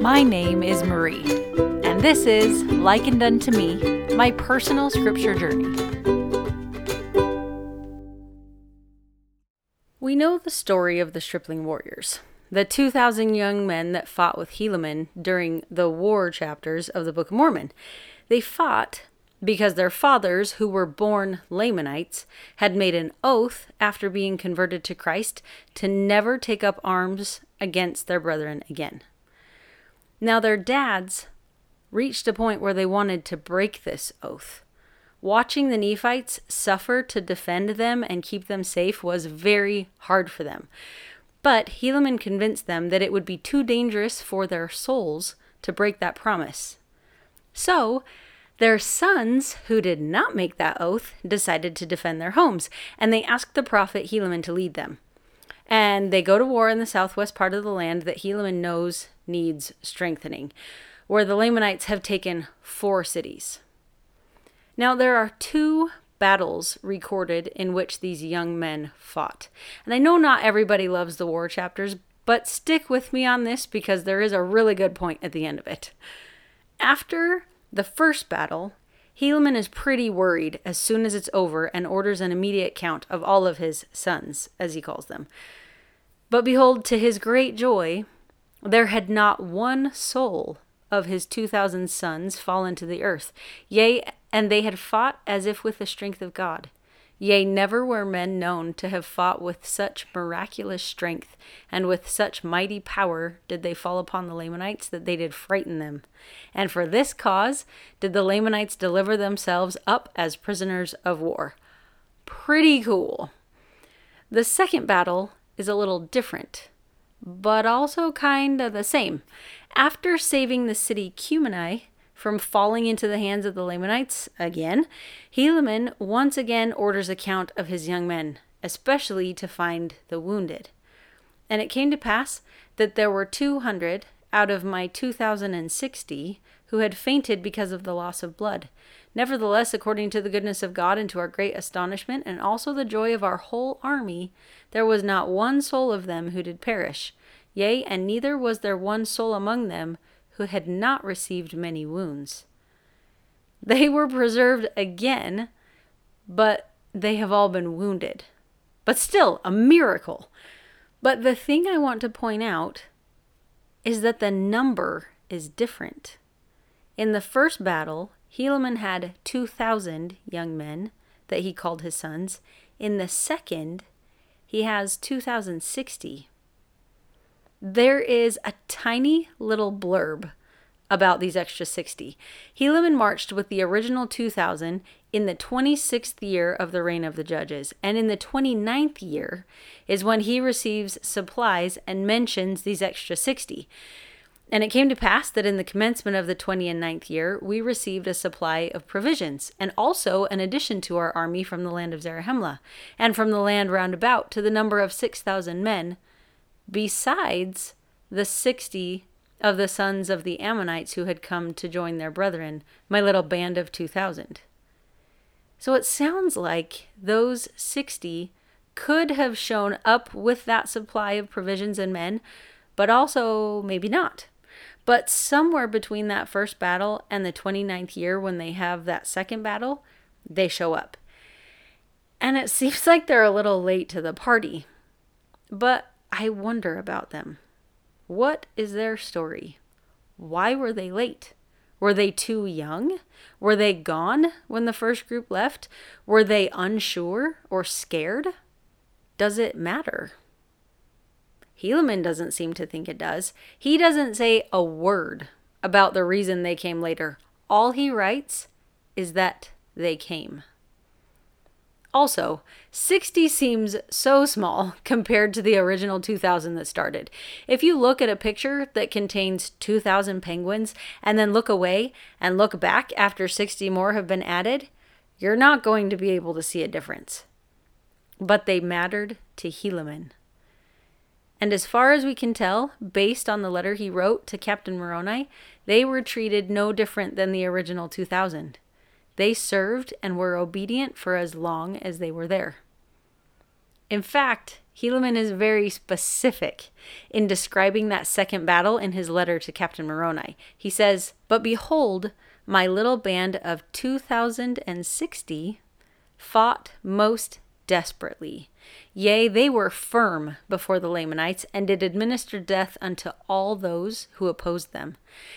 My name is Marie, and this is Likened Unto Me, my personal scripture journey. We know the story of the stripling warriors, the 2,000 young men that fought with Helaman during the war chapters of the Book of Mormon. They fought because their fathers, who were born Lamanites, had made an oath after being converted to Christ to never take up arms against their brethren again. Now, their dads reached a point where they wanted to break this oath. Watching the Nephites suffer to defend them and keep them safe was very hard for them. But Helaman convinced them that it would be too dangerous for their souls to break that promise. So, their sons, who did not make that oath, decided to defend their homes, and they asked the prophet Helaman to lead them. And they go to war in the southwest part of the land that Helaman knows needs strengthening, where the Lamanites have taken four cities. Now, there are two battles recorded in which these young men fought. And I know not everybody loves the war chapters, but stick with me on this because there is a really good point at the end of it. After the first battle, Helaman is pretty worried as soon as it's over and orders an immediate count of all of his sons, as he calls them. But behold, to his great joy, there had not one soul of his two thousand sons fallen to the earth. Yea, and they had fought as if with the strength of God. Yea, never were men known to have fought with such miraculous strength, and with such mighty power did they fall upon the Lamanites that they did frighten them. And for this cause did the Lamanites deliver themselves up as prisoners of war. Pretty cool. The second battle is a little different, but also kind of the same. After saving the city Cumeni, from falling into the hands of the Lamanites again, Helaman once again orders a count of his young men, especially to find the wounded. And it came to pass that there were two hundred out of my two thousand and sixty who had fainted because of the loss of blood. Nevertheless, according to the goodness of God and to our great astonishment, and also the joy of our whole army, there was not one soul of them who did perish. Yea, and neither was there one soul among them who had not received many wounds. They were preserved again, but they have all been wounded. But still, a miracle. But the thing I want to point out is that the number is different. In the first battle, Helaman had 2,000 young men that he called his sons. In the second, he has 2,060 there is a tiny little blurb about these extra 60. Helaman marched with the original 2000 in the 26th year of the reign of the judges, and in the 29th year is when he receives supplies and mentions these extra 60. And it came to pass that in the commencement of the 20 and ninth year, we received a supply of provisions, and also an addition to our army from the land of Zarahemla, and from the land round about, to the number of 6,000 men, besides the 60 of the sons of the Ammonites who had come to join their brethren, my little band of 2,000. So it sounds like those 60 could have shown up with that supply of provisions and men, but also maybe not. But somewhere between that first battle and the 29th year, when they have that second battle, they show up. And it seems like they're a little late to the party. But I wonder about them. What is their story? Why were they late? Were they too young? Were they gone when the first group left? Were they unsure or scared? Does it matter? Helaman doesn't seem to think it does. He doesn't say a word about the reason they came later. All he writes is that they came. Also, 60 seems so small compared to the original 2000 that started. If you look at a picture that contains 2000 penguins and then look away and look back after 60 more have been added, you're not going to be able to see a difference. But they mattered to Helaman. And as far as we can tell, based on the letter he wrote to Captain Moroni, they were treated no different than the original 2000. They served and were obedient for as long as they were there. In fact, Helaman is very specific in describing that second battle in his letter to Captain Moroni. He says, But behold, my little band of 2,060 fought most desperately. Yea, they were firm before the Lamanites, and did administer death unto all those who opposed them.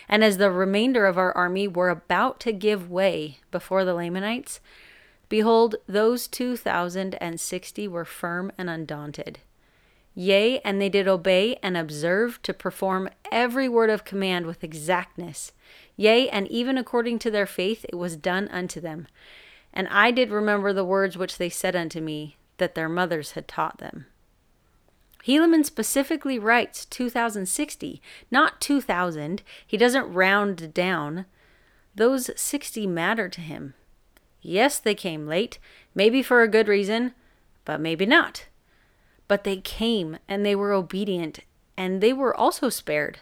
And as the remainder of our army were about to give way before the Lamanites, Behold, those two thousand and sixty were firm and undaunted. Yea, and they did obey and observe to perform every word of command with exactness. Yea, and even according to their faith it was done unto them. And I did remember the words which they said unto me, that their mothers had taught them. Helaman specifically writes 2060, not 2000. He doesn't round down. Those 60 matter to him. Yes, they came late, maybe for a good reason, but maybe not. But they came and they were obedient and they were also spared.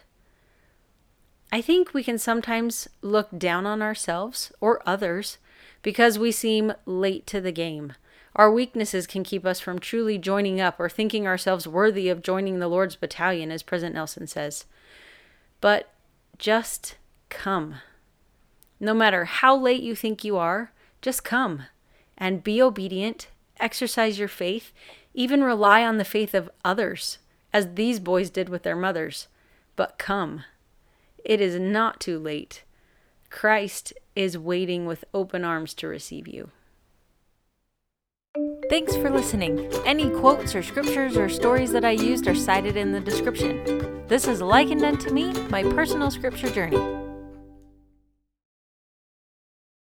I think we can sometimes look down on ourselves or others because we seem late to the game. Our weaknesses can keep us from truly joining up or thinking ourselves worthy of joining the Lord's battalion, as President Nelson says. But just come. No matter how late you think you are, just come and be obedient, exercise your faith, even rely on the faith of others, as these boys did with their mothers. But come. It is not too late. Christ is waiting with open arms to receive you. Thanks for listening. Any quotes or scriptures or stories that I used are cited in the description. This is likened unto me, my personal scripture journey.